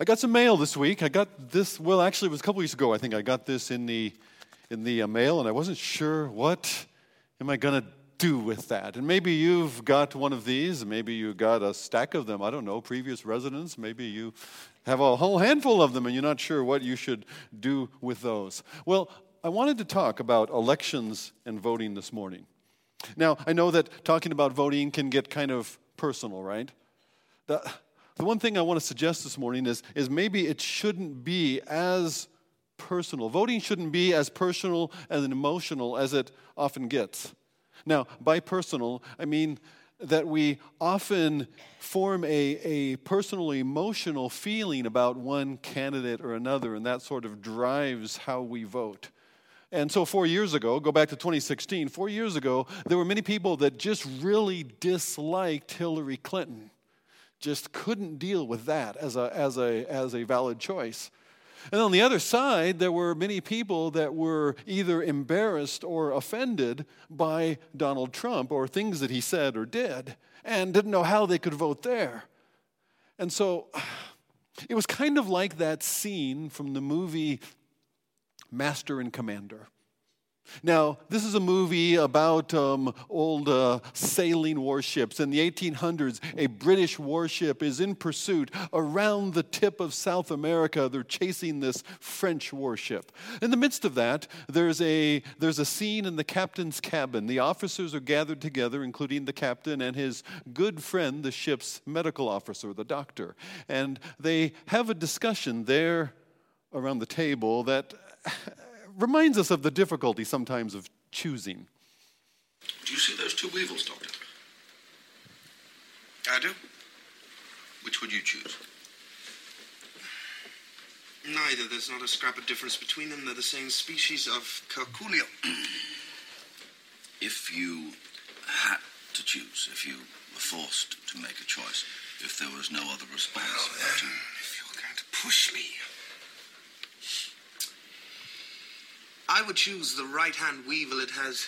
I got some mail this week. I got this, well, actually, it was a couple weeks ago, I think. I got this in the, in the uh, mail, and I wasn't sure what am I going to do with that. And maybe you've got one of these, maybe you got a stack of them. I don't know, previous residents. Maybe you have a whole handful of them and you're not sure what you should do with those. Well, I wanted to talk about elections and voting this morning. Now, I know that talking about voting can get kind of personal, right? The, the one thing I want to suggest this morning is, is maybe it shouldn't be as personal. Voting shouldn't be as personal and emotional as it often gets. Now, by personal, I mean that we often form a, a personal emotional feeling about one candidate or another, and that sort of drives how we vote. And so, four years ago, go back to 2016, four years ago, there were many people that just really disliked Hillary Clinton, just couldn't deal with that as a, as a, as a valid choice. And on the other side, there were many people that were either embarrassed or offended by Donald Trump or things that he said or did and didn't know how they could vote there. And so it was kind of like that scene from the movie Master and Commander. Now, this is a movie about um, old uh, sailing warships. In the 1800s, a British warship is in pursuit around the tip of South America. They're chasing this French warship. In the midst of that, there's a, there's a scene in the captain's cabin. The officers are gathered together, including the captain and his good friend, the ship's medical officer, the doctor. And they have a discussion there around the table that reminds us of the difficulty sometimes of choosing. Do you see those two weevils, Doctor? I do. Which would you choose? Neither. There's not a scrap of difference between them. They're the same species of curculio. If you had to choose, if you were forced to make a choice, if there was no other response, well, would you... if you're going to push me. I would choose the right hand weevil. It has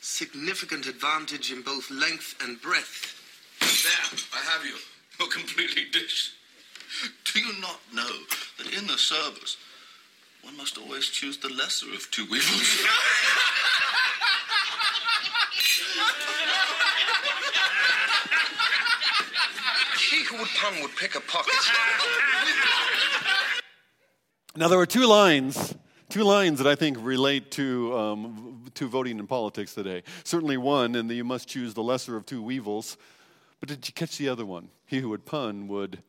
significant advantage in both length and breadth. There, I have you. You're completely dished. Do you not know that in the service, one must always choose the lesser of two weevils? He who would pun would pick a pocket. Now, there were two lines, two lines that I think relate to, um, to voting in politics today. Certainly one, and you must choose the lesser of two weevils. But did you catch the other one? He who would pun would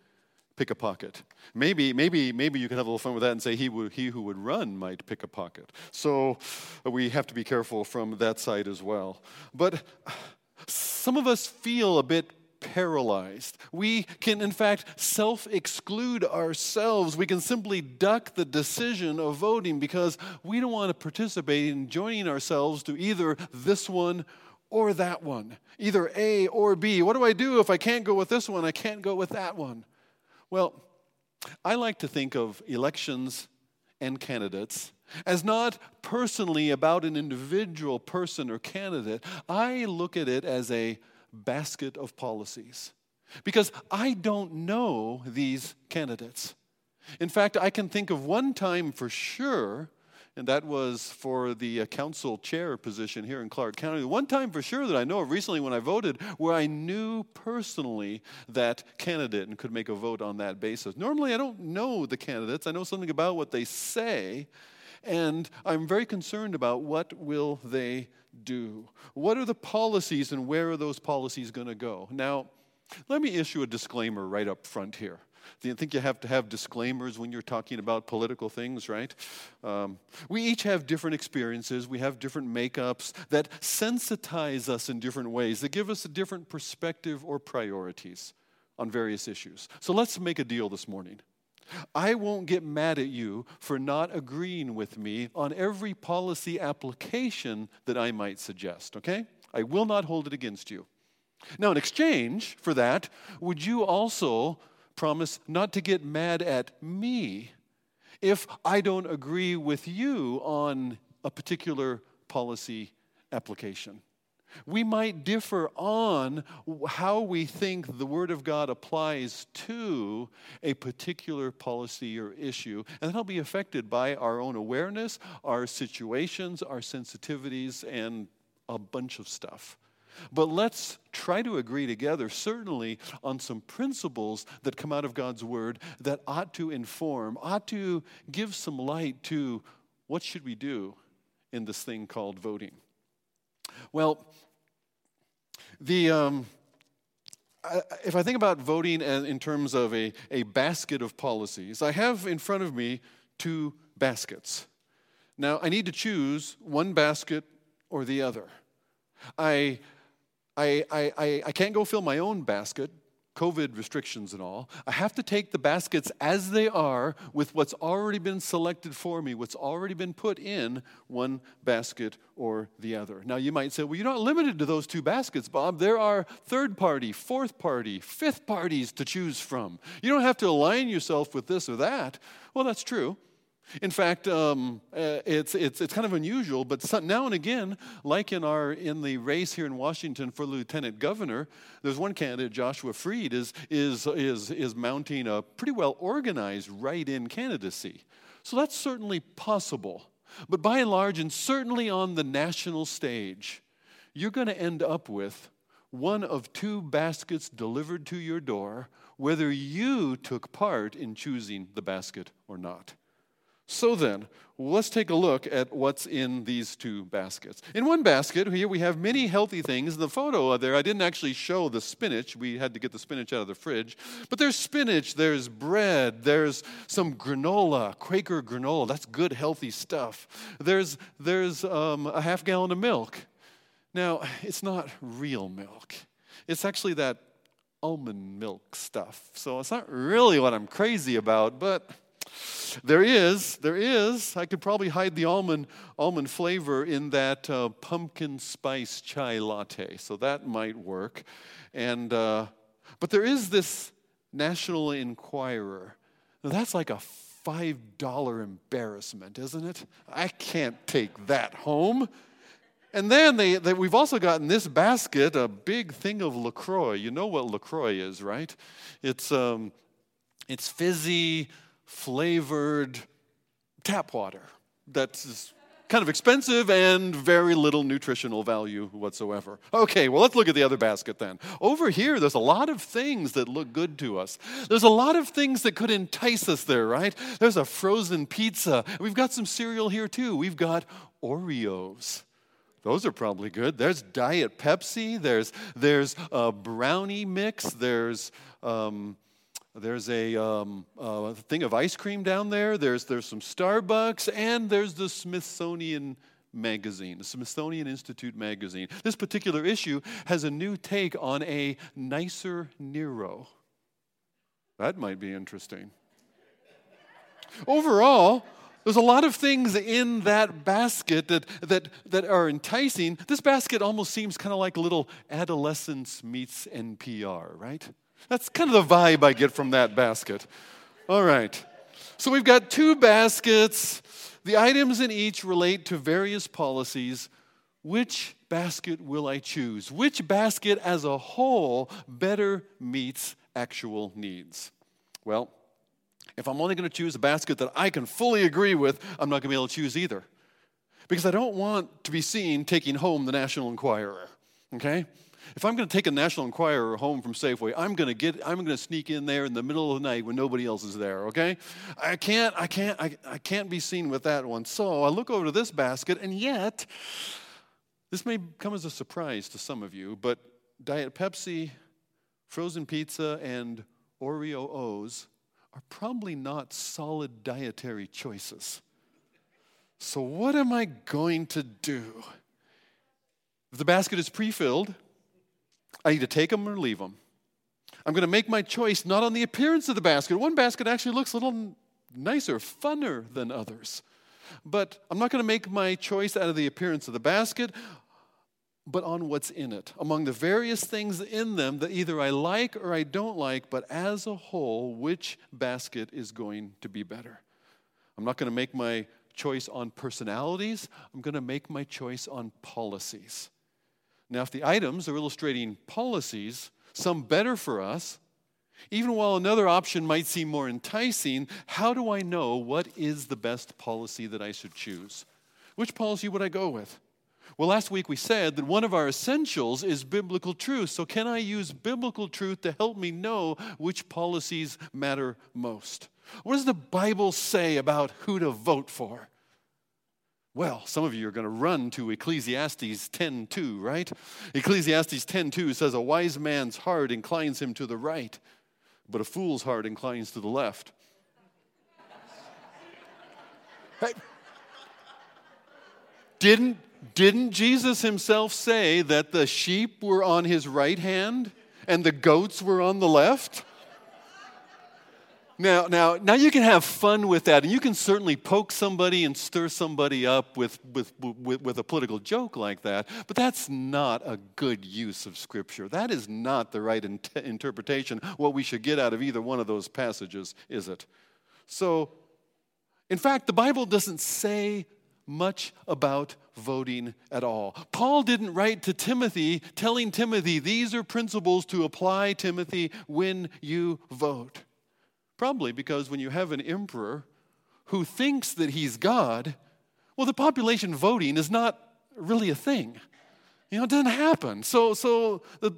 pick a pocket. Maybe, maybe, maybe you could have a little fun with that and say he, he who would run might pick a pocket. So we have to be careful from that side as well. But some of us feel a bit paralyzed. We can, in fact, self exclude ourselves. We can simply duck the decision of voting because we don't want to participate in joining ourselves to either this one or that one, either A or B. What do I do if I can't go with this one? I can't go with that one. Well, I like to think of elections and candidates as not personally about an individual person or candidate. I look at it as a basket of policies because I don't know these candidates. In fact, I can think of one time for sure, and that was for the uh, council chair position here in Clark County. One time for sure that I know of recently when I voted, where I knew personally that candidate and could make a vote on that basis. Normally, I don't know the candidates, I know something about what they say, and I'm very concerned about what will they do? What are the policies and where are those policies going to go? Now, let me issue a disclaimer right up front here. Do you think you have to have disclaimers when you're talking about political things, right? Um, we each have different experiences. We have different makeups that sensitize us in different ways, that give us a different perspective or priorities on various issues. So let's make a deal this morning. I won't get mad at you for not agreeing with me on every policy application that I might suggest, okay? I will not hold it against you. Now, in exchange for that, would you also promise not to get mad at me if I don't agree with you on a particular policy application? We might differ on how we think the Word of God applies to a particular policy or issue, and that'll be affected by our own awareness, our situations, our sensitivities, and a bunch of stuff. But let's try to agree together, certainly, on some principles that come out of God's Word that ought to inform, ought to give some light to what should we do in this thing called voting. Well, the, um, I, if I think about voting in terms of a, a basket of policies, I have in front of me two baskets. Now, I need to choose one basket or the other. I, I, I, I can't go fill my own basket COVID restrictions and all. I have to take the baskets as they are with what's already been selected for me, what's already been put in one basket or the other. Now, you might say, well, you're not limited to those two baskets, Bob. There are third party, fourth party, fifth parties to choose from. You don't have to align yourself with this or that. Well, that's true. In fact, um, uh, it's, it's, it's kind of unusual, but now and again, like in, our, in the race here in Washington for lieutenant governor, there's one candidate, Joshua Freed, is, is, is, is mounting a pretty well organized write in candidacy. So that's certainly possible. But by and large, and certainly on the national stage, you're going to end up with one of two baskets delivered to your door, whether you took part in choosing the basket or not. So then, let's take a look at what's in these two baskets. In one basket, here we have many healthy things. The photo there, I didn't actually show the spinach. We had to get the spinach out of the fridge. But there's spinach, there's bread, there's some granola, Quaker granola. That's good, healthy stuff. There's, there's um, a half gallon of milk. Now, it's not real milk, it's actually that almond milk stuff. So it's not really what I'm crazy about, but there is, there is. I could probably hide the almond almond flavor in that uh, pumpkin spice chai latte, so that might work. And uh, but there is this National Enquirer. Now that's like a five dollar embarrassment, isn't it? I can't take that home. And then they, they, we've also got in this basket a big thing of LaCroix. You know what LaCroix is, right? It's, um, it's fizzy, flavored tap water that's kind of expensive and very little nutritional value whatsoever. Okay, well, let's look at the other basket then. Over here, there's a lot of things that look good to us. There's a lot of things that could entice us there, right? There's a frozen pizza. We've got some cereal here too. We've got Oreos. Those are probably good. There's Diet Pepsi. There's there's a brownie mix. There's um, there's a, um, a thing of ice cream down there. There's, there's some Starbucks, and there's the Smithsonian magazine, the Smithsonian Institute magazine. This particular issue has a new take on a nicer Nero. That might be interesting. Overall, there's a lot of things in that basket that, that, that are enticing. This basket almost seems kind of like little adolescence meets NPR, right? That's kind of the vibe I get from that basket. All right. So we've got two baskets. The items in each relate to various policies. Which basket will I choose? Which basket as a whole better meets actual needs? Well, if I'm only going to choose a basket that I can fully agree with, I'm not going to be able to choose either. Because I don't want to be seen taking home the National Enquirer. Okay? If I'm going to take a National Enquirer home from Safeway, I'm going to get I'm going to sneak in there in the middle of the night when nobody else is there, okay? I can't I can't I, I can't be seen with that one. So I look over to this basket and yet this may come as a surprise to some of you, but Diet Pepsi, frozen pizza and Oreo O's are probably not solid dietary choices. So what am I going to do? If the basket is pre-filled, I need to take them or leave them. I'm going to make my choice not on the appearance of the basket. One basket actually looks a little nicer, funner than others. But I'm not going to make my choice out of the appearance of the basket, but on what's in it. Among the various things in them that either I like or I don't like, but as a whole, which basket is going to be better? I'm not going to make my choice on personalities, I'm going to make my choice on policies. Now, if the items are illustrating policies, some better for us, even while another option might seem more enticing, how do I know what is the best policy that I should choose? Which policy would I go with? Well, last week we said that one of our essentials is biblical truth. So, can I use biblical truth to help me know which policies matter most? What does the Bible say about who to vote for? Well, some of you are going to run to Ecclesiastes 10:2, right? Ecclesiastes 10:2 says a wise man's heart inclines him to the right, but a fool's heart inclines to the left. hey, didn't didn't Jesus himself say that the sheep were on his right hand and the goats were on the left? Now, now, now you can have fun with that, and you can certainly poke somebody and stir somebody up with, with, with, with, a political joke like that, but that's not a good use of Scripture. That is not the right in- interpretation, what we should get out of either one of those passages, is it? So, in fact, the Bible doesn't say much about voting at all. Paul didn't write to Timothy telling Timothy, these are principles to apply, Timothy, when you vote. Probably because when you have an emperor who thinks that he's God, well, the population voting is not really a thing. You know, it doesn't happen. So, so, the,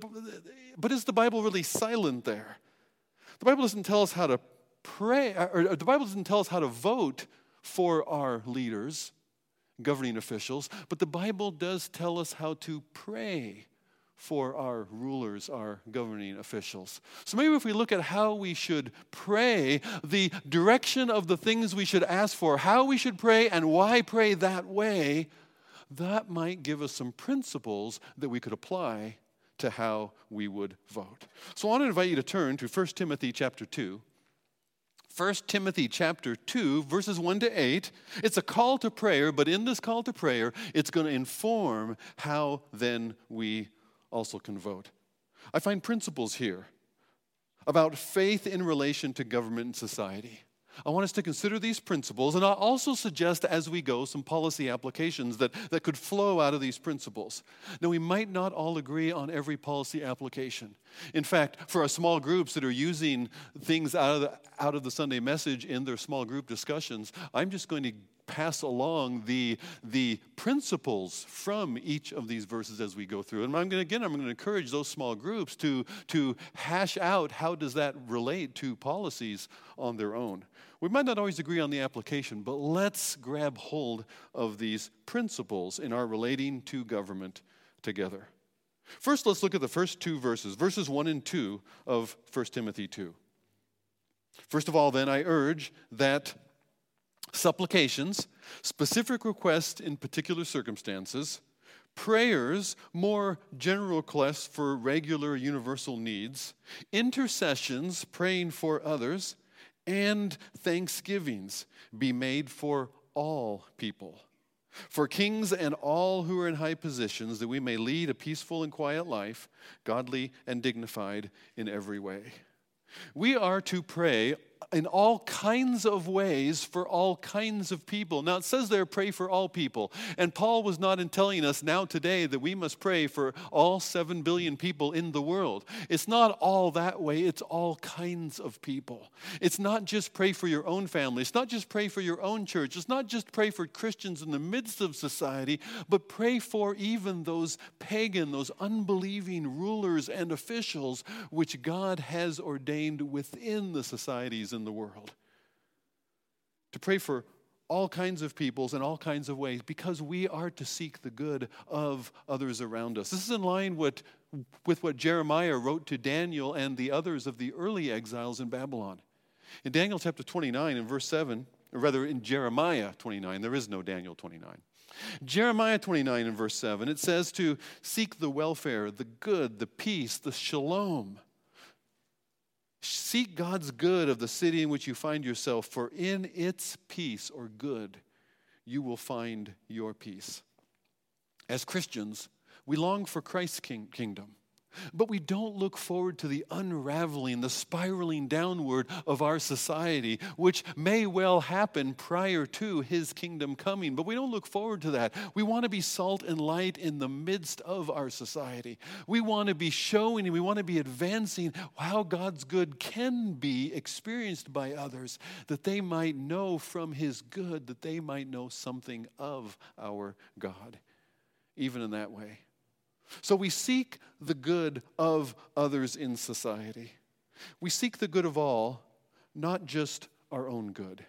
but is the Bible really silent there? The Bible doesn't tell us how to pray, uh, or uh, the Bible doesn't tell us how to vote for our leaders, governing officials, but the Bible does tell us how to pray for our rulers, our governing officials. So maybe if we look at how we should pray, the direction of the things we should ask for, how we should pray, and why pray that way, that might give us some principles that we could apply to how we would vote. So I want to invite you to turn to 1 Timothy chapter 2. 1 Timothy chapter 2 verses 1 to 8. It's a call to prayer, but in this call to prayer, it's going to inform how then we also can vote. I find principles here about faith in relation to government and society. I want us to consider these principles, and I'll also suggest as we go some policy applications that, that could flow out of these principles. Now, we might not all agree on every policy application. In fact, for our small groups that are using things out of the, out of the Sunday message in their small group discussions, I'm just going to pass along the, the principles from each of these verses as we go through. And I'm going to, again, I'm going to encourage those small groups to, to hash out how does that relate to policies on their own. We might not always agree on the application, but let's grab hold of these principles in our relating to government together. First, let's look at the first two verses, verses 1 and 2 of 1 Timothy 2. First of all, then, I urge that supplications, specific requests in particular circumstances, prayers, more general requests for regular universal needs, intercessions, praying for others, and thanksgivings be made for all people. For kings and all who are in high positions, that we may lead a peaceful and quiet life, godly and dignified in every way. We are to pray in all kinds of ways for all kinds of people. Now, it says there, pray for all people. And Paul was not in telling us now today that we must pray for all seven billion people in the world. It's not all that way, it's all kinds of people. It's not just pray for your own family, it's not just pray for your own church, it's not just pray for Christians in the midst of society, but pray for even those pagan, those unbelieving rulers and officials which God has ordained within the societies in the world. To pray for all kinds of peoples in all kinds of ways because we are to seek the good of others around us. This is in line with, with what Jeremiah wrote to Daniel and the others of the early exiles in Babylon. In Daniel chapter 29 and verse 7, or rather in Jeremiah 29, there is no Daniel 29. Jeremiah 29 and verse 7, it says to seek the welfare, the good, the peace, the shalom Seek God's good of the city in which you find yourself, for in its peace or good, you will find your peace. As Christians, we long for Christ's king- kingdom. But we don't look forward to the unraveling, the spiraling downward of our society, which may well happen prior to his kingdom coming. But we don't look forward to that. We want to be salt and light in the midst of our society. We want to be showing and we want to be advancing how God's good can be experienced by others, that they might know from his good, that they might know something of our God, even in that way. So we seek the good of others in society. We seek the good of all, not just our own good.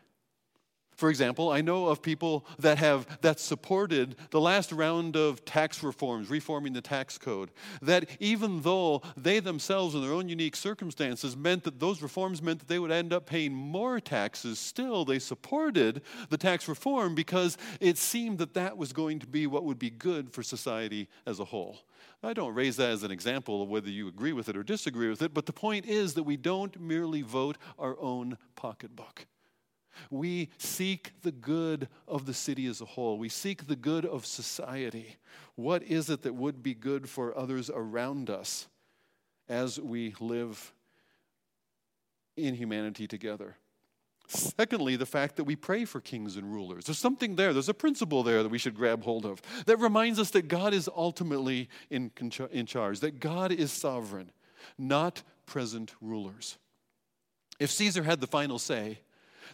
For example, I know of people that have that supported the last round of tax reforms, reforming the tax code, that even though they themselves in their own unique circumstances meant that those reforms meant that they would end up paying more taxes, still they supported the tax reform because it seemed that that was going to be what would be good for society as a whole. I don't raise that as an example of whether you agree with it or disagree with it, but the point is that we don't merely vote our own pocketbook. We seek the good of the city as a whole. We seek the good of society. What is it that would be good for others around us as we live in humanity together? Secondly, the fact that we pray for kings and rulers. There's something there, there's a principle there that we should grab hold of that reminds us that God is ultimately in, in charge, that God is sovereign, not present rulers. If Caesar had the final say,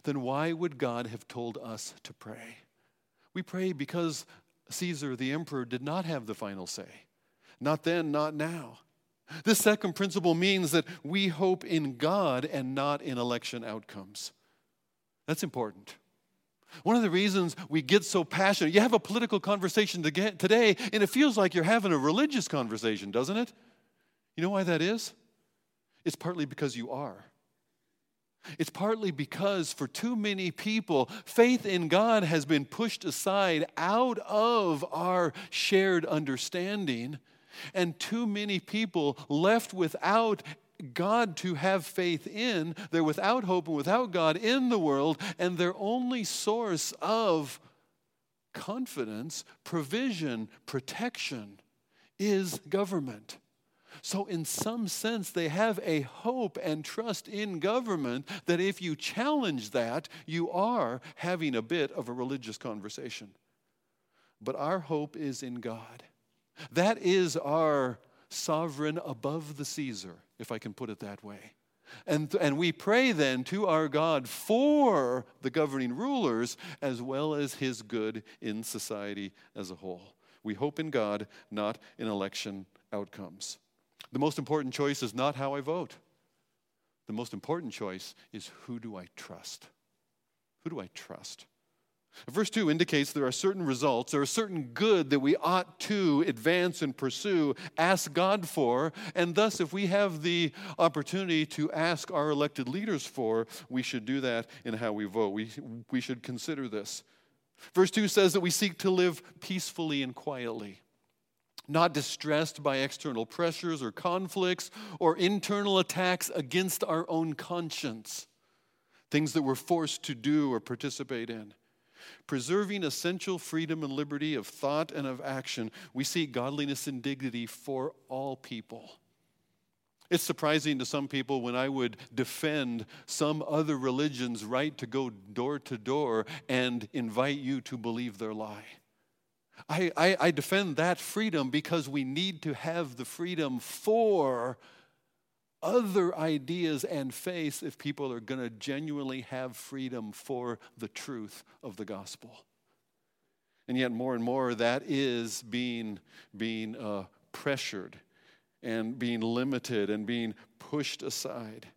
then why would God have told us to pray? We pray because Caesar, the emperor, did not have the final say. Not then, not now. This second principle means that we hope in God and not in election outcomes. That's important. One of the reasons we get so passionate, you have a political conversation today, and it feels like you're having a religious conversation, doesn't it? You know why that is? It's partly because you are. It's partly because for too many people, faith in God has been pushed aside out of our shared understanding, and too many people left without God to have faith in. They're without hope and without God in the world, and their only source of confidence, provision, protection is government. So, in some sense, they have a hope and trust in government that if you challenge that, you are having a bit of a religious conversation. But our hope is in God. That is our sovereign above the Caesar, if I can put it that way. And, and we pray then to our God for the governing rulers as well as his good in society as a whole. We hope in God, not in election outcomes. The most important choice is not how I vote. The most important choice is who do I trust? Who do I trust? Verse 2 indicates there are certain results, there are certain good that we ought to advance and pursue, ask God for, and thus, if we have the opportunity to ask our elected leaders for, we should do that in how we vote. We, we should consider this. Verse 2 says that we seek to live peacefully and quietly not distressed by external pressures or conflicts or internal attacks against our own conscience, things that we're forced to do or participate in. Preserving essential freedom and liberty of thought and of action, we seek godliness and dignity for all people. It's surprising to some people when I would defend some other religion's right to go door to door and invite you to believe their lie. I, I, I, defend that freedom because we need to have the freedom for other ideas and faith if people are going to genuinely have freedom for the truth of the gospel. And yet, more and more, that is being, being uh, pressured and being limited and being pushed aside.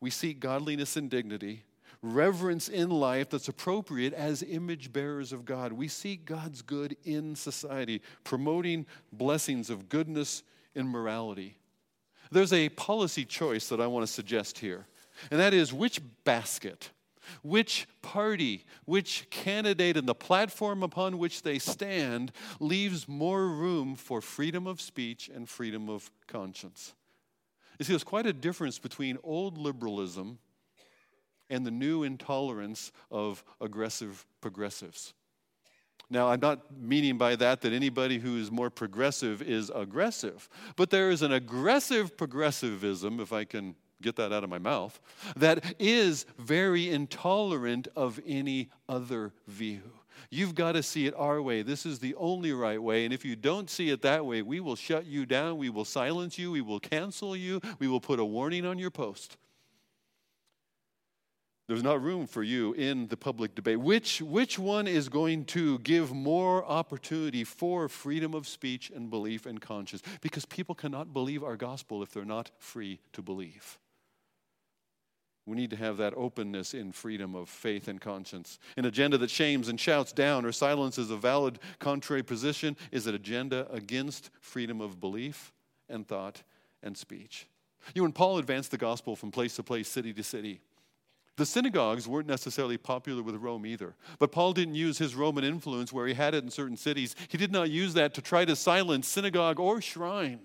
We seek godliness and dignity reverence in life that's appropriate as image bearers of God. We seek God's good in society, promoting blessings of goodness and morality. There's a policy choice that I want to suggest here, and that is which basket, which party, which candidate, and the platform upon which they stand leaves more room for freedom of speech and freedom of conscience. You see, there's quite a difference between old liberalism and the new intolerance of aggressive progressives. Now, I'm not meaning by that that anybody who is more progressive is aggressive, but there is an aggressive progressivism, if I can get that out of my mouth, that is very intolerant of any other view. You've got to see it our way. This is the only right way. And if you don't see it that way, we will shut you down. We will silence you. We will cancel you. We will put a warning on your post. There's not room for you in the public debate. Which, which one is going to give more opportunity for freedom of speech and belief and conscience? Because people cannot believe our gospel if they're not free to believe. We need to have that openness in freedom of faith and conscience. An agenda that shames and shouts down or silences a valid contrary position is an agenda against freedom of belief and thought and speech. You know, when Paul advanced the gospel from place to place, city to city, the synagogues weren't necessarily popular with Rome either. But Paul didn't use his Roman influence where he had it in certain cities. He did not use that to try to silence synagogue or shrine.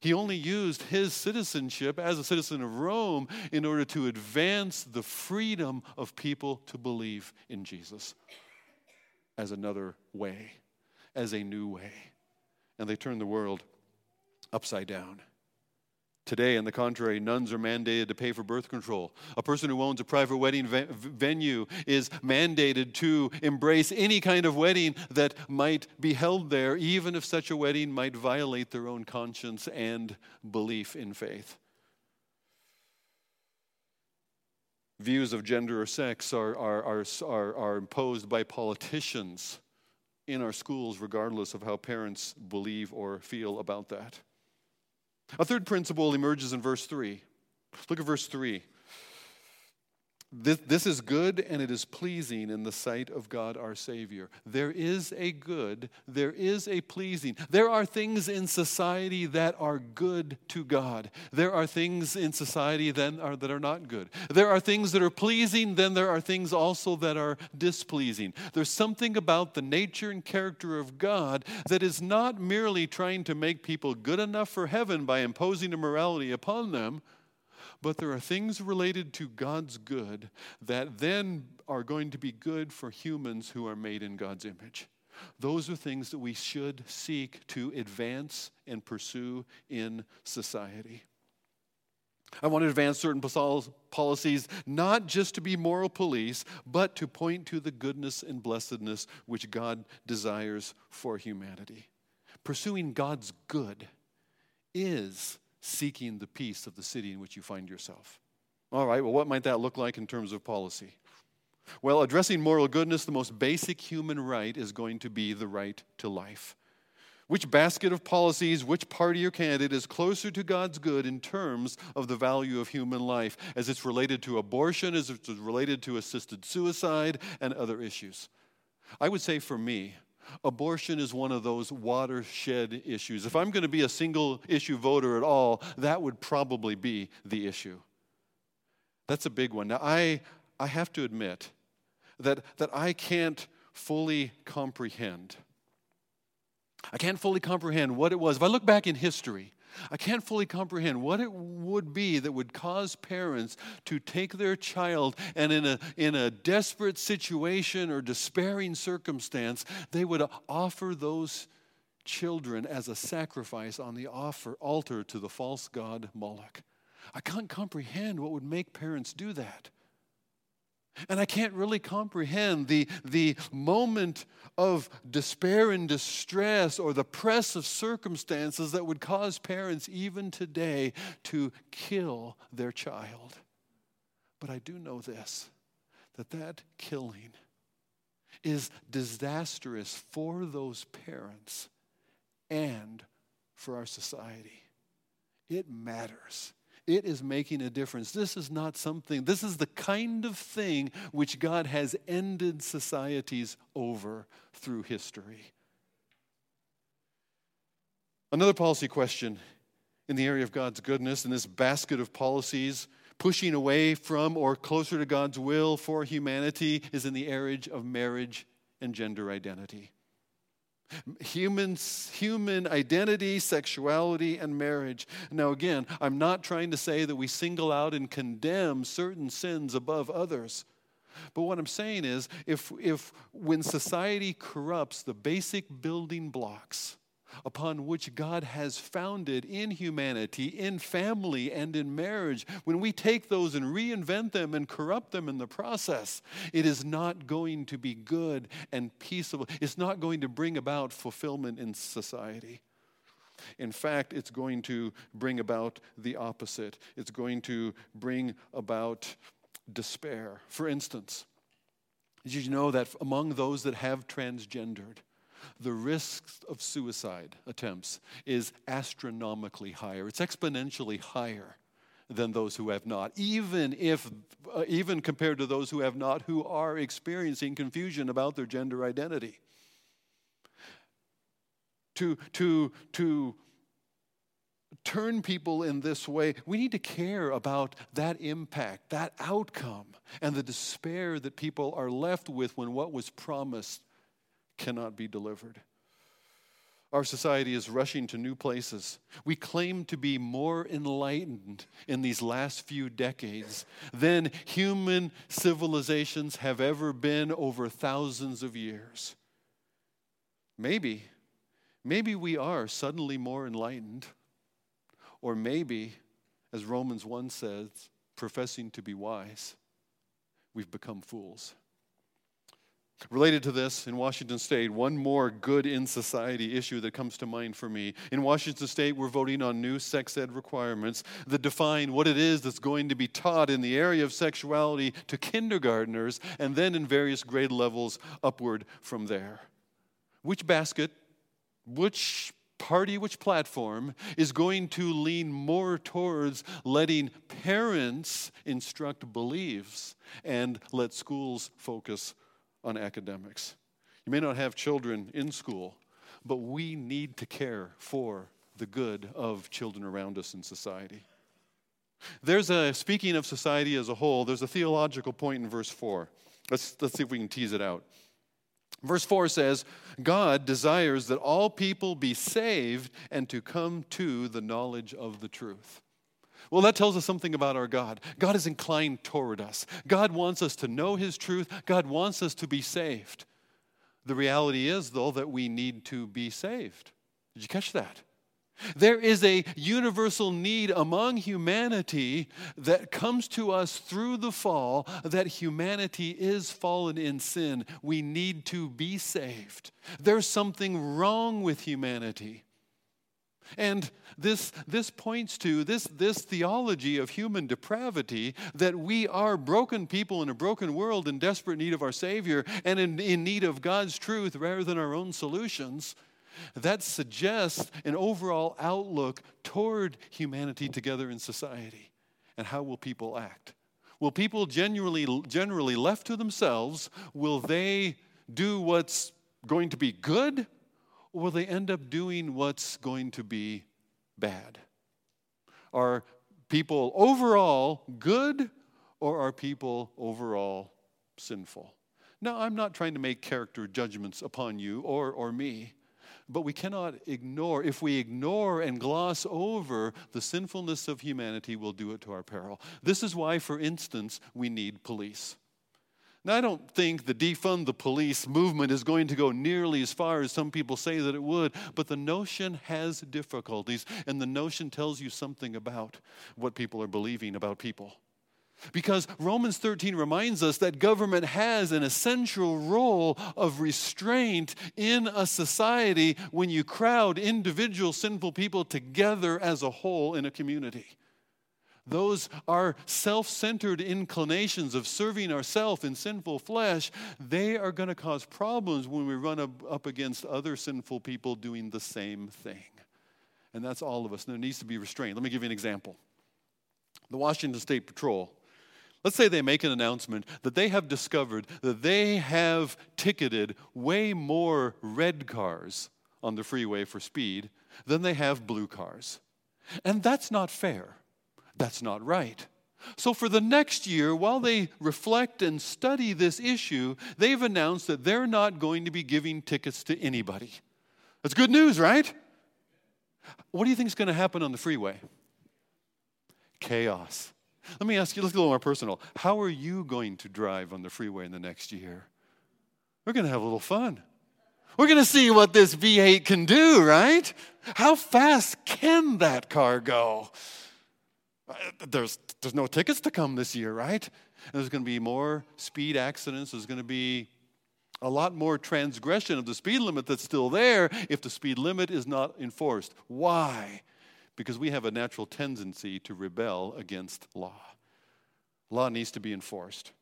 He only used his citizenship as a citizen of Rome in order to advance the freedom of people to believe in Jesus as another way, as a new way. And they turned the world upside down. Today, on the contrary, nuns are mandated to pay for birth control. A person who owns a private wedding ve- venue is mandated to embrace any kind of wedding that might be held there, even if such a wedding might violate their own conscience and belief in faith. Views of gender or sex are, are, are, are, are imposed by politicians in our schools, regardless of how parents believe or feel about that. A third principle emerges in verse 3. Look at verse 3. This, this is good and it is pleasing in the sight of God our Savior. There is a good, there is a pleasing. There are things in society that are good to God. There are things in society that are, that are not good. There are things that are pleasing, then there are things also that are displeasing. There's something about the nature and character of God that is not merely trying to make people good enough for heaven by imposing a morality upon them but there are things related to God's good that then are going to be good for humans who are made in God's image. Those are things that we should seek to advance and pursue in society. I want to advance certain policies, not just to be moral police, but to point to the goodness and blessedness which God desires for humanity. Pursuing God's good is seeking the peace of the city in which you find yourself. All right, well, what might that look like in terms of policy? Well, addressing moral goodness, the most basic human right is going to be the right to life. Which basket of policies, which party or candidate is closer to God's good in terms of the value of human life, as it's related to abortion, as it's related to assisted suicide, and other issues? I would say for me, abortion is one of those watershed issues. If I'm going to be a single issue voter at all, that would probably be the issue. That's a big one. Now, I, I have to admit that, that I can't fully comprehend. I can't fully comprehend what it was. If I look back in history, I can't fully comprehend what it would be that would cause parents to take their child and, in a, in a desperate situation or despairing circumstance, they would offer those children as a sacrifice on the offer, altar to the false god Moloch. I can't comprehend what would make parents do that. And I can't really comprehend the, the moment of despair and distress or the press of circumstances that would cause parents, even today, to kill their child. But I do know this that that killing is disastrous for those parents and for our society. It matters. It is making a difference. This is not something, this is the kind of thing which God has ended societies over through history. Another policy question in the area of God's goodness, in this basket of policies, pushing away from or closer to God's will for humanity, is in the area of marriage and gender identity. Humans, human identity, sexuality, and marriage. Now, again, I'm not trying to say that we single out and condemn certain sins above others, But what I'm saying is, if, if when society corrupts the basic building blocks upon which God has founded in humanity, in family, and in marriage, when we take those and reinvent them and corrupt them in the process, it is not going to be good and peaceable. It's not going to bring about fulfillment in society. In fact, it's going to bring about the opposite. It's going to bring about despair. For instance, did you know that among those that have transgendered, the risk of suicide attempts is astronomically higher. It's exponentially higher than those who have not, even if, uh, even compared to those who have not, who are experiencing confusion about their gender identity. To, to, to turn people in this way, we need to care about that impact, that outcome, and the despair that people are left with when what was promised cannot be delivered. Our society is rushing to new places. We claim to be more enlightened in these last few decades than human civilizations have ever been over thousands of years. Maybe, maybe we are suddenly more enlightened. Or maybe, as Romans 1 says, professing to be wise, we've become fools. Related to this, in Washington State, one more good in society issue that comes to mind for me. In Washington State, we're voting on new sex ed requirements that define what it is that's going to be taught in the area of sexuality to kindergarteners and then in various grade levels upward from there. Which basket, which party, which platform is going to lean more towards letting parents instruct beliefs and let schools focus on academics. You may not have children in school, but we need to care for the good of children around us in society. There's a, speaking of society as a whole, there's a theological point in verse 4. Let's, let's see if we can tease it out. Verse 4 says, God desires that all people be saved and to come to the knowledge of the truth. Well, that tells us something about our God. God is inclined toward us. God wants us to know His truth. God wants us to be saved. The reality is, though, that we need to be saved. Did you catch that? There is a universal need among humanity that comes to us through the fall that humanity is fallen in sin. We need to be saved. There's something wrong with humanity. And this, this points to this, this theology of human depravity that we are broken people in a broken world in desperate need of our Savior and in, in need of God's truth rather than our own solutions. That suggests an overall outlook toward humanity together in society. And how will people act? Will people genuinely, generally left to themselves, will they do what's going to be good will they end up doing what's going to be bad? Are people overall good or are people overall sinful? Now, I'm not trying to make character judgments upon you or, or me, but we cannot ignore, if we ignore and gloss over the sinfulness of humanity, we'll do it to our peril. This is why, for instance, we need police. Now, I don't think the defund the police movement is going to go nearly as far as some people say that it would, but the notion has difficulties, and the notion tells you something about what people are believing about people. Because Romans 13 reminds us that government has an essential role of restraint in a society when you crowd individual sinful people together as a whole in a community. Those are self centered inclinations of serving ourselves in sinful flesh. They are going to cause problems when we run up, against other sinful people doing the same thing. And that's all of us. There needs to be restraint. Let me give you an example. The Washington State Patrol, let's say they make an announcement that they have discovered that they have ticketed way more red cars on the freeway for speed than they have blue cars. And that's not fair. That's not right. So, for the next year, while they reflect and study this issue, they've announced that they're not going to be giving tickets to anybody. That's good news, right? What do you think is going to happen on the freeway? Chaos. Let me ask you, let's get a little more personal. How are you going to drive on the freeway in the next year? We're going to have a little fun. We're going to see what this V8 can do, right? How fast can that car go? Uh, there's, there's no tickets to come this year, right? There's going to be more speed accidents. There's going to be a lot more transgression of the speed limit that's still there if the speed limit is not enforced. Why? Because we have a natural tendency to rebel against law. Law needs to be enforced.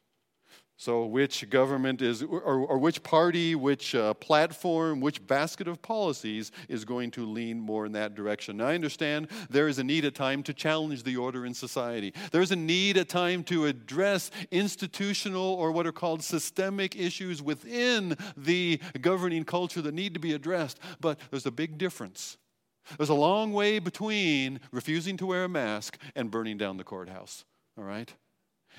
So, which government is, or, or which party, which uh, platform, which basket of policies is going to lean more in that direction? Now, I understand there is a need at time to challenge the order in society. There's a need at time to address institutional or what are called systemic issues within the governing culture that need to be addressed. But there's a big difference. There's a long way between refusing to wear a mask and burning down the courthouse, all right?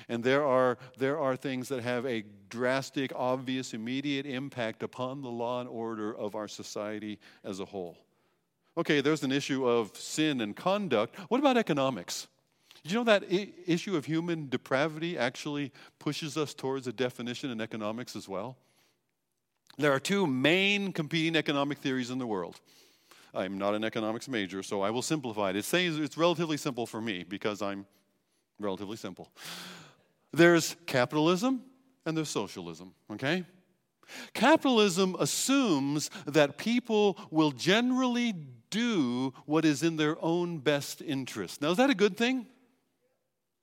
And there are, there are things that have a drastic, obvious, immediate impact upon the law and order of our society as a whole. Okay, there's an issue of sin and conduct. What about economics? Did you know that I- issue of human depravity actually pushes us towards a definition in economics as well? There are two main competing economic theories in the world. I'm not an economics major, so I will simplify it. It says it's relatively simple for me because I'm relatively simple. There's capitalism and there's socialism, okay? Capitalism assumes that people will generally do what is in their own best interest. Now, is that a good thing?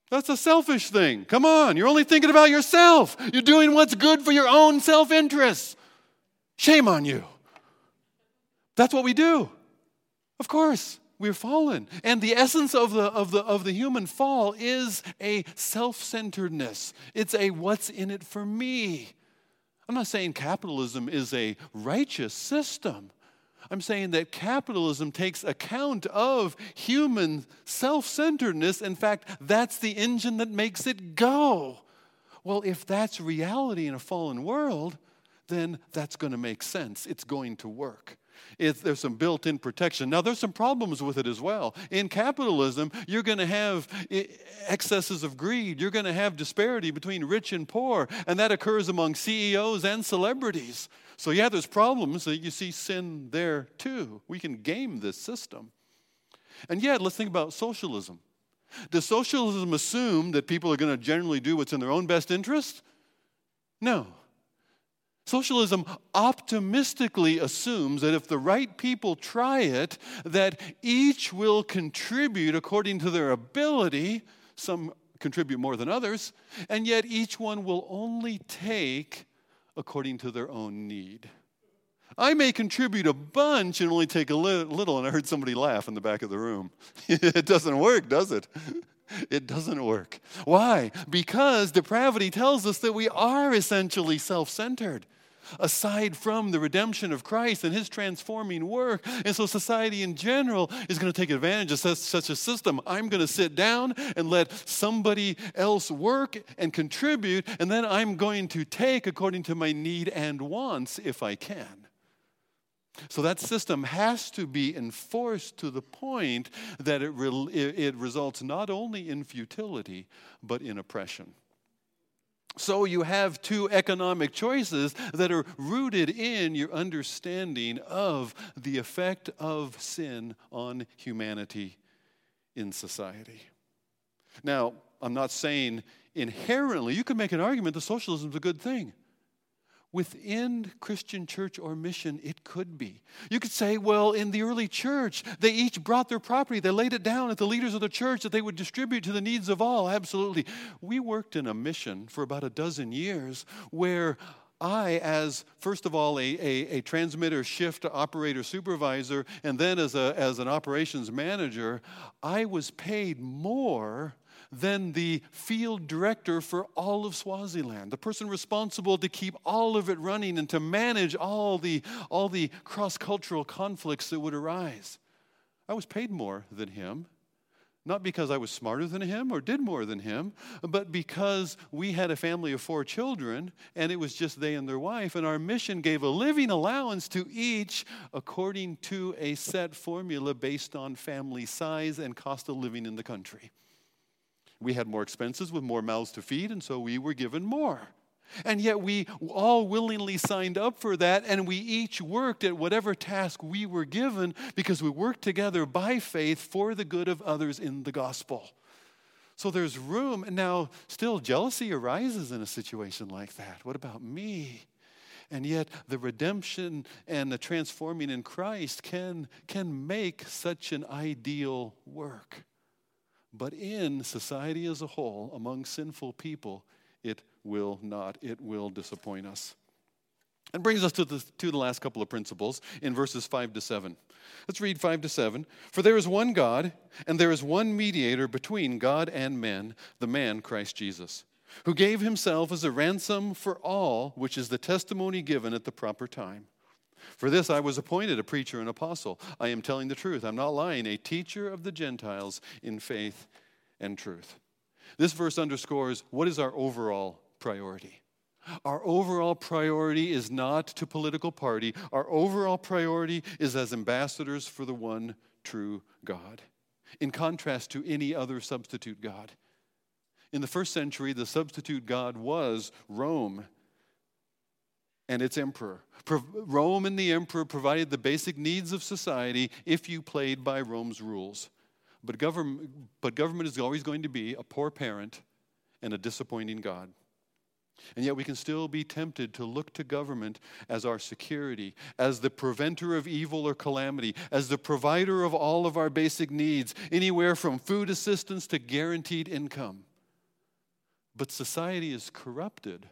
That's a selfish thing. Come on, you're only thinking about yourself. You're doing what's good for your own self interest. Shame on you. That's what we do. Of course. We're fallen. And the essence of the, of, the, of the human fall is a self centeredness. It's a what's in it for me. I'm not saying capitalism is a righteous system. I'm saying that capitalism takes account of human self centeredness. In fact, that's the engine that makes it go. Well, if that's reality in a fallen world, then that's going to make sense. It's going to work. It's, there's some built in protection. Now, there's some problems with it as well. In capitalism, you're going to have excesses of greed, you're going to have disparity between rich and poor, and that occurs among CEOs and celebrities. So, yeah, there's problems that you see sin there too. We can game this system. And yet, let's think about socialism. Does socialism assume that people are going to generally do what's in their own best interest? No. Socialism optimistically assumes that if the right people try it, that each will contribute according to their ability. Some contribute more than others, and yet each one will only take according to their own need. I may contribute a bunch and only take a little, and I heard somebody laugh in the back of the room. it doesn't work, does it? It doesn't work. Why? Because depravity tells us that we are essentially self centered aside from the redemption of Christ and his transforming work. And so society in general is going to take advantage of such, such a system. I'm going to sit down and let somebody else work and contribute, and then I'm going to take according to my need and wants if I can. So that system has to be enforced to the point that it, re- it results not only in futility, but in oppression. So you have two economic choices that are rooted in your understanding of the effect of sin on humanity in society. Now, I'm not saying inherently, you can make an argument that socialism is a good thing within Christian church or mission, it could be. You could say, well, in the early church, they each brought their property, they laid it down at the leaders of the church that they would distribute to the needs of all. Absolutely. We worked in a mission for about a dozen years where I, as first of all a, a, a, transmitter shift operator supervisor, and then as, a, as an operations manager, I was paid more than the field director for all of Swaziland, the person responsible to keep all of it running and to manage all the, all the cross cultural conflicts that would arise. I was paid more than him. Not because I was smarter than him or did more than him, but because we had a family of four children and it was just they and their wife, and our mission gave a living allowance to each according to a set formula based on family size and cost of living in the country. We had more expenses with more mouths to feed, and so we were given more. And yet we all willingly signed up for that, and we each worked at whatever task we were given because we worked together by faith for the good of others in the gospel. So there's room. And now, still, jealousy arises in a situation like that. What about me? And yet, the redemption and the transforming in Christ can, can make such an ideal work. But in society as a whole, among sinful people, it will not. It will disappoint us. And brings us to the, to the last couple of principles in verses 5 to 7. Let's read 5 to 7. For there is one God, and there is one mediator between God and men, the man Christ Jesus, who gave himself as a ransom for all, which is the testimony given at the proper time. For this I was appointed a preacher and apostle. I am telling the truth. I'm not lying, a teacher of the Gentiles in faith and truth. This verse underscores what is our overall priority. Our overall priority is not to political party. Our overall priority is as ambassadors for the one true God, in contrast to any other substitute God. In the first century, the substitute God was Rome and its emperor. Rome and the emperor provided the basic needs of society if you played by Rome's rules. But government, but government is always going to be a poor parent and a disappointing God. And yet, we can still be tempted to look to government as our security, as the preventer of evil or calamity, as the provider of all of our basic needs, anywhere from food assistance to guaranteed income. But society is corrupted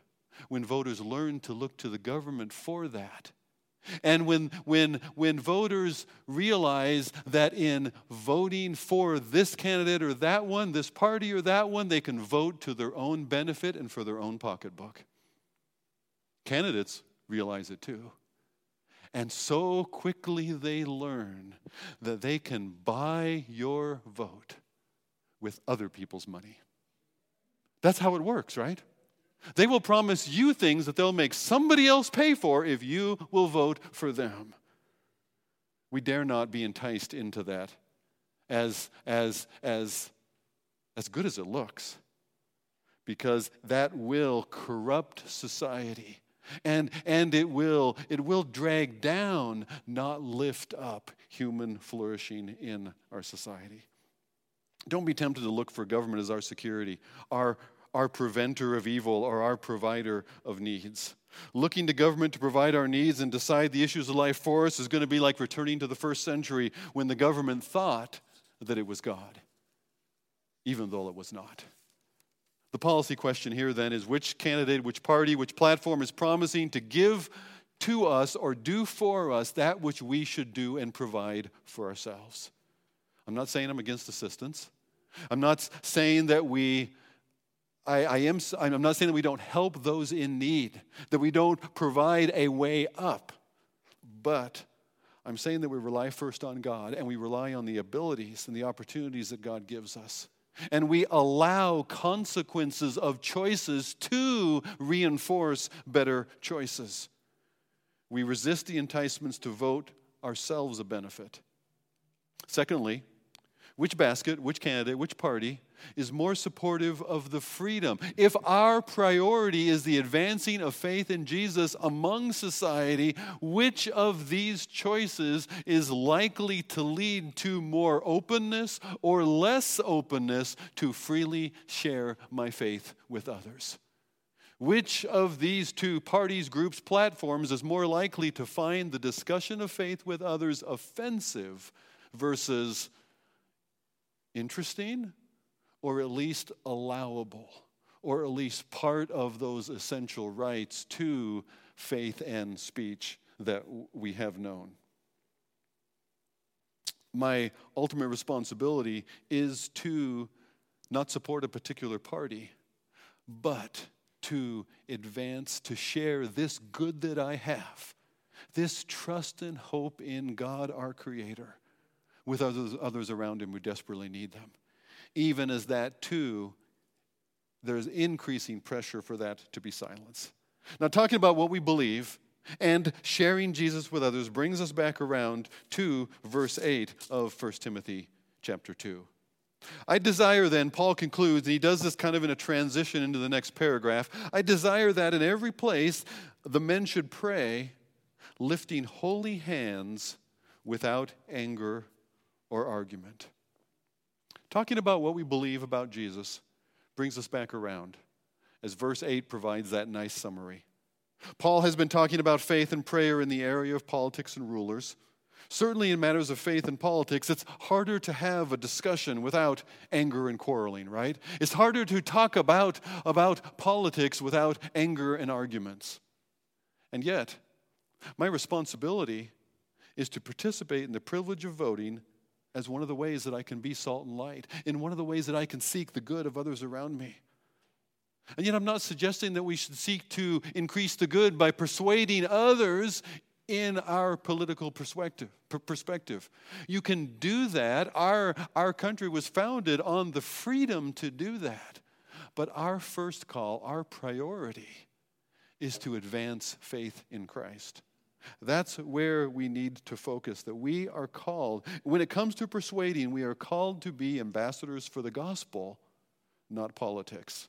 when voters learn to look to the government for that. And when, when, when voters realize that in voting for this candidate or that one, this party or that one, they can vote to their own benefit and for their own pocketbook. Candidates realize it too. And so quickly they learn that they can buy your vote with other people's money. That's how it works, right? They will promise you things that they'll make somebody else pay for if you will vote for them. We dare not be enticed into that as, as, as, as good as it looks, because that will corrupt society. And, and it, will, it will drag down, not lift up human flourishing in our society. Don't be tempted to look for government as our security. Our, our preventer of evil or our provider of needs. Looking to government to provide our needs and decide the issues of life for us is going to be like returning to the first century when the government thought that it was God, even though it was not. The policy question here then is which candidate, which party, which platform is promising to give to us or do for us that which we should do and provide for ourselves. I'm not saying I'm against assistance. I'm not saying that we I, I am, I'm not saying that we don't help those in need, that we don't provide a way up, but I'm saying that we rely first on God and we rely on the abilities and the opportunities that God gives us. And we allow consequences of choices to reinforce better choices. We resist the enticements to vote ourselves a benefit. Secondly, which basket, which candidate, which party is more supportive of the freedom. If our priority is the advancing of faith in Jesus among society, which of these choices is likely to lead to more openness or less openness to freely share my faith with others? Which of these two parties, groups, platforms is more likely to find the discussion of faith with others offensive versus interesting or at least allowable or at least part of those essential rights to faith and speech that we have known. My ultimate responsibility is to not support a particular party, but to advance, to share this good that I have, this trust and hope in God our Creator with others, others around him who desperately need them. Even as that, too, there's increasing pressure for that to be silenced. Now, talking about what we believe and sharing Jesus with others brings us back around to verse 8 of 1 Timothy chapter 2. I desire then, Paul concludes, and he does this kind of in a transition into the next paragraph. I desire that in every place the men should pray, lifting holy hands without anger or argument. Talking about what we believe about Jesus brings us back around, as verse 8 provides that nice summary. Paul has been talking about faith and prayer in the area of politics and rulers. Certainly, in matters of faith and politics, it's harder to have a discussion without anger and quarreling, right? It's harder to talk about, about politics without anger and arguments. And yet, my responsibility is to participate in the privilege of voting as one of the ways that I can be salt and light, in one of the ways that I can seek the good of others around me. And yet, I'm not suggesting that we should seek to increase the good by persuading others in our political perspective. perspective. You can do that. Our, our country was founded on the freedom to do that. But our first call, our priority, is to advance faith in Christ. That's where we need to focus, that we are called, when it comes to persuading, we are called to be ambassadors for the gospel, not politics.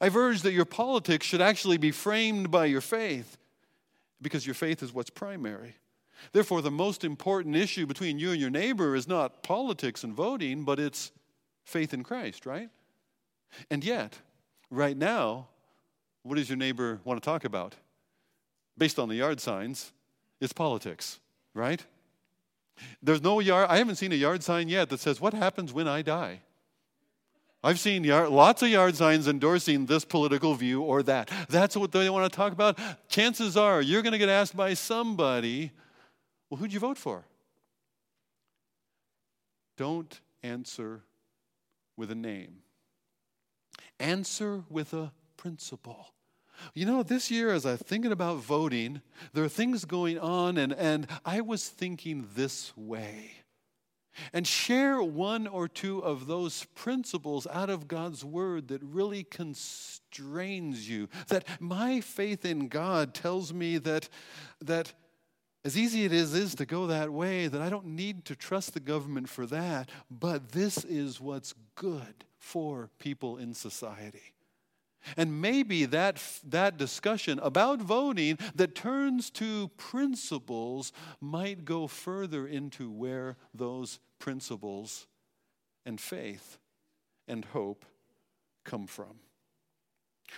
I've urged that your politics should actually be framed by your faith because your faith is what's primary. Therefore, the most important issue between you and your neighbor is not politics and voting, but it's faith in Christ, right? And yet, right now, what does your neighbor want to talk about? Based on the yard signs, it's politics, right? There's no yard, I haven't seen a yard sign yet that says, What happens when I die? I've seen yard, lots of yard signs endorsing this political view or that. That's what they want to talk about. Chances are you're going to get asked by somebody, well, who'd you vote for? Don't answer with a name, answer with a principle. You know, this year, as I'm thinking about voting, there are things going on, and, and I was thinking this way and share one or two of those principles out of God's word that really constrains you. That my faith in God tells me that, that as easy it is, is to go that way, that I don't need to trust the government for that, but this is what's good for people in society. And maybe that, that discussion about voting that turns to principles might go further into where those principles and faith and hope come from.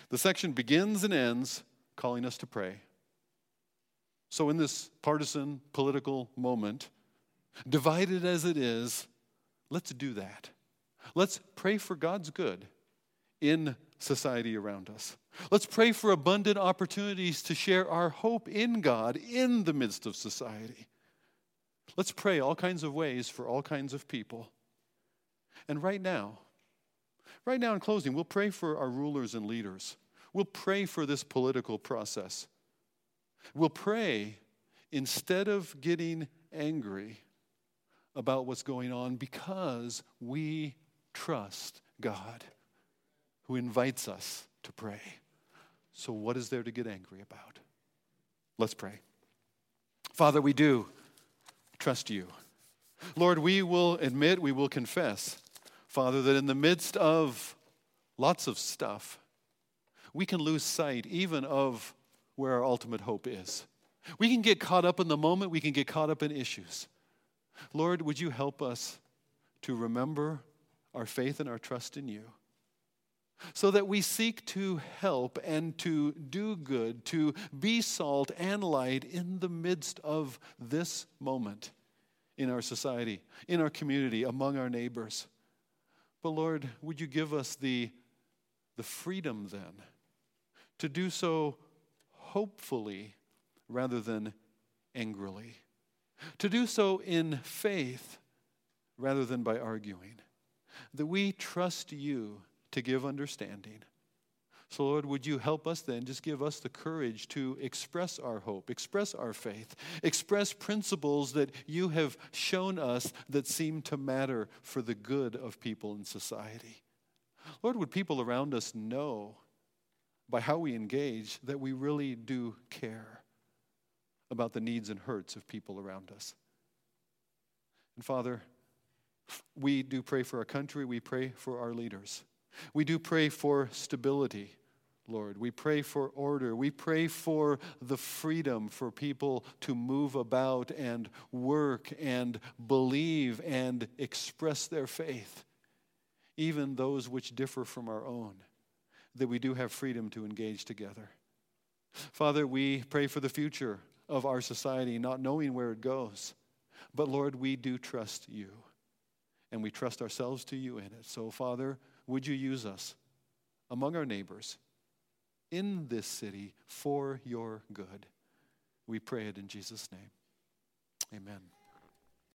The section begins and ends calling us to pray. So, in this partisan political moment, divided as it is, let's do that. Let's pray for God's good in society around us. Let's pray for abundant opportunities to share our hope in God in the midst of society. Let's pray all kinds of ways for all kinds of people. And right now, right now in closing, we'll pray for our rulers and leaders. We'll pray for this political process. We'll pray instead of getting angry about what's going on because we trust God who invites us to pray. So, what is there to get angry about? Let's pray. Father, we do trust you. Lord, we will admit, we will confess, Father, that in the midst of lots of stuff, we can lose sight even of where our ultimate hope is. We can get caught up in the moment, we can get caught up in issues. Lord, would you help us to remember our faith and our trust in you? So that we seek to help and to do good, to be salt and light in the midst of this moment in our society, in our community, among our neighbors. But Lord, would you give us the, the freedom then to do so hopefully rather than angrily, to do so in faith rather than by arguing, that we trust you to give understanding. So, Lord, would you help us then? Just give us the courage to express our hope, express our faith, express principles that you have shown us that seem to matter for the good of people in society. Lord, would people around us know by how we engage that we really do care about the needs and hurts of people around us? And Father, We do pray for our country, we pray for our leaders. We do pray for stability, Lord. We pray for order. We pray for the freedom for people to move about and work and believe and express their faith, even those which differ from our own, that we do have freedom to engage together. Father, we pray for the future of our society, not knowing where it goes. But Lord, we do trust you, and we trust ourselves to you in it. So, Father, would you use us among our neighbors in this city for your good? We pray it in Jesus' name. Amen.